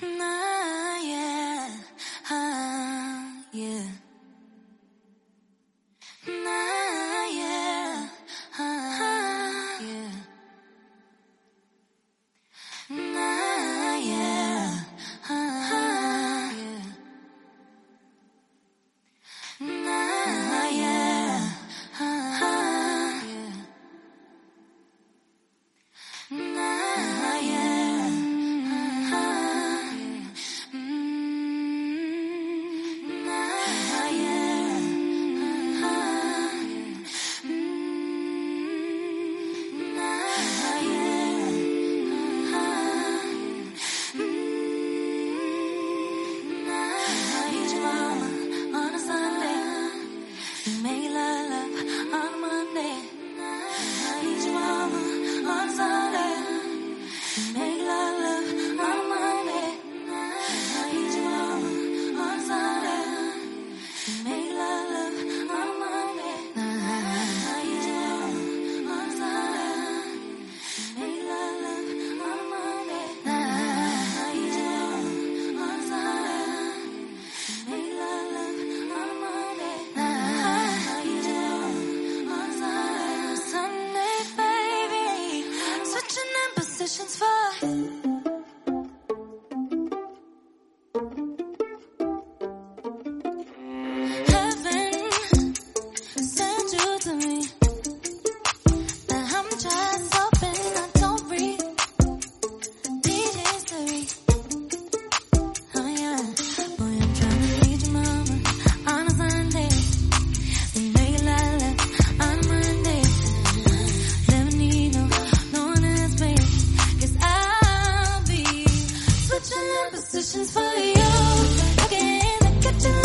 Nah, questions for you. Looking in the kitchen.